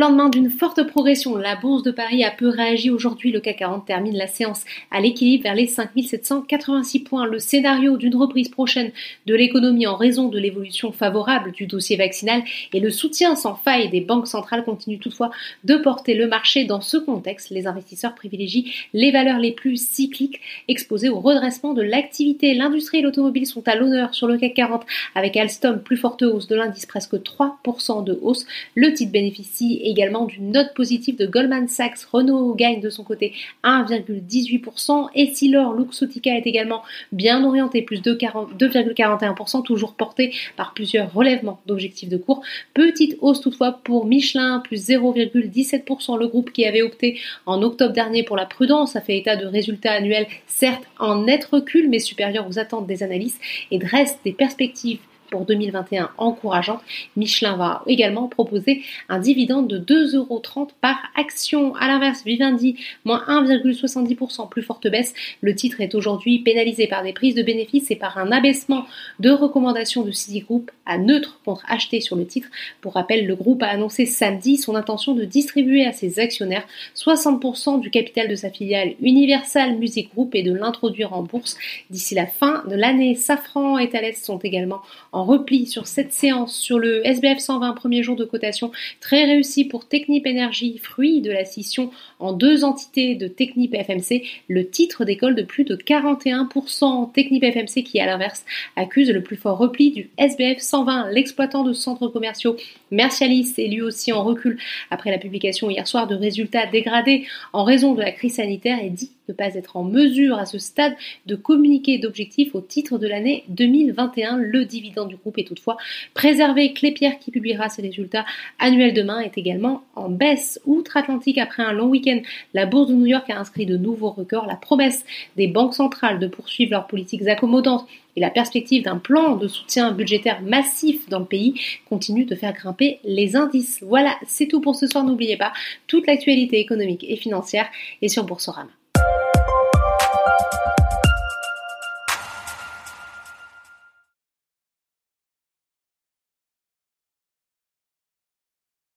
lendemain d'une forte progression, la bourse de Paris a peu réagi aujourd'hui. Le CAC 40 termine la séance à l'équilibre vers les 5786 points. Le scénario d'une reprise prochaine de l'économie en raison de l'évolution favorable du dossier vaccinal et le soutien sans faille des banques centrales continuent toutefois de porter le marché. Dans ce contexte, les investisseurs privilégient les valeurs les plus cycliques exposées au redressement de l'activité. L'industrie et l'automobile sont à l'honneur sur le CAC 40 avec Alstom plus forte hausse de l'indice presque 3% de hausse. Le titre bénéficie également d'une note positive de Goldman Sachs. Renault gagne de son côté 1,18% et Silor Luxotica est également bien orienté, plus de 2,41%, toujours porté par plusieurs relèvements d'objectifs de cours. Petite hausse toutefois pour Michelin, plus 0,17%. Le groupe qui avait opté en octobre dernier pour la prudence a fait état de résultats annuels, certes en net recul, mais supérieurs aux attentes des analystes et dresse des perspectives pour 2021 encourageante. Michelin va également proposer un dividende de 2,30€ par action. À l'inverse, Vivendi, moins 1,70%, plus forte baisse. Le titre est aujourd'hui pénalisé par des prises de bénéfices et par un abaissement de recommandations de Citigroup à neutre contre acheté sur le titre. Pour rappel, le groupe a annoncé samedi son intention de distribuer à ses actionnaires 60% du capital de sa filiale Universal Music Group et de l'introduire en bourse d'ici la fin de l'année. Safran et Thales sont également en repli sur cette séance sur le SBF 120 premier jour de cotation très réussi pour Technip Energy, fruit de la scission en deux entités de Technip FMC. Le titre décolle de plus de 41%. Technip FMC qui à l'inverse accuse le plus fort repli du SBF 120. L'exploitant de centres commerciaux Mercialis est lui aussi en recul après la publication hier soir de résultats dégradés en raison de la crise sanitaire et dit ne pas être en mesure à ce stade de communiquer d'objectifs au titre de l'année 2021. Le dividende du groupe est toutefois préservé. Clépierre, qui publiera ses résultats annuels demain, est également en baisse. Outre-Atlantique, après un long week-end, la bourse de New York a inscrit de nouveaux records. La promesse des banques centrales de poursuivre leurs politiques accommodantes et la perspective d'un plan de soutien budgétaire massif dans le pays continue de faire grimper les indices. Voilà, c'est tout pour ce soir. N'oubliez pas, toute l'actualité économique et financière est sur Boursorama.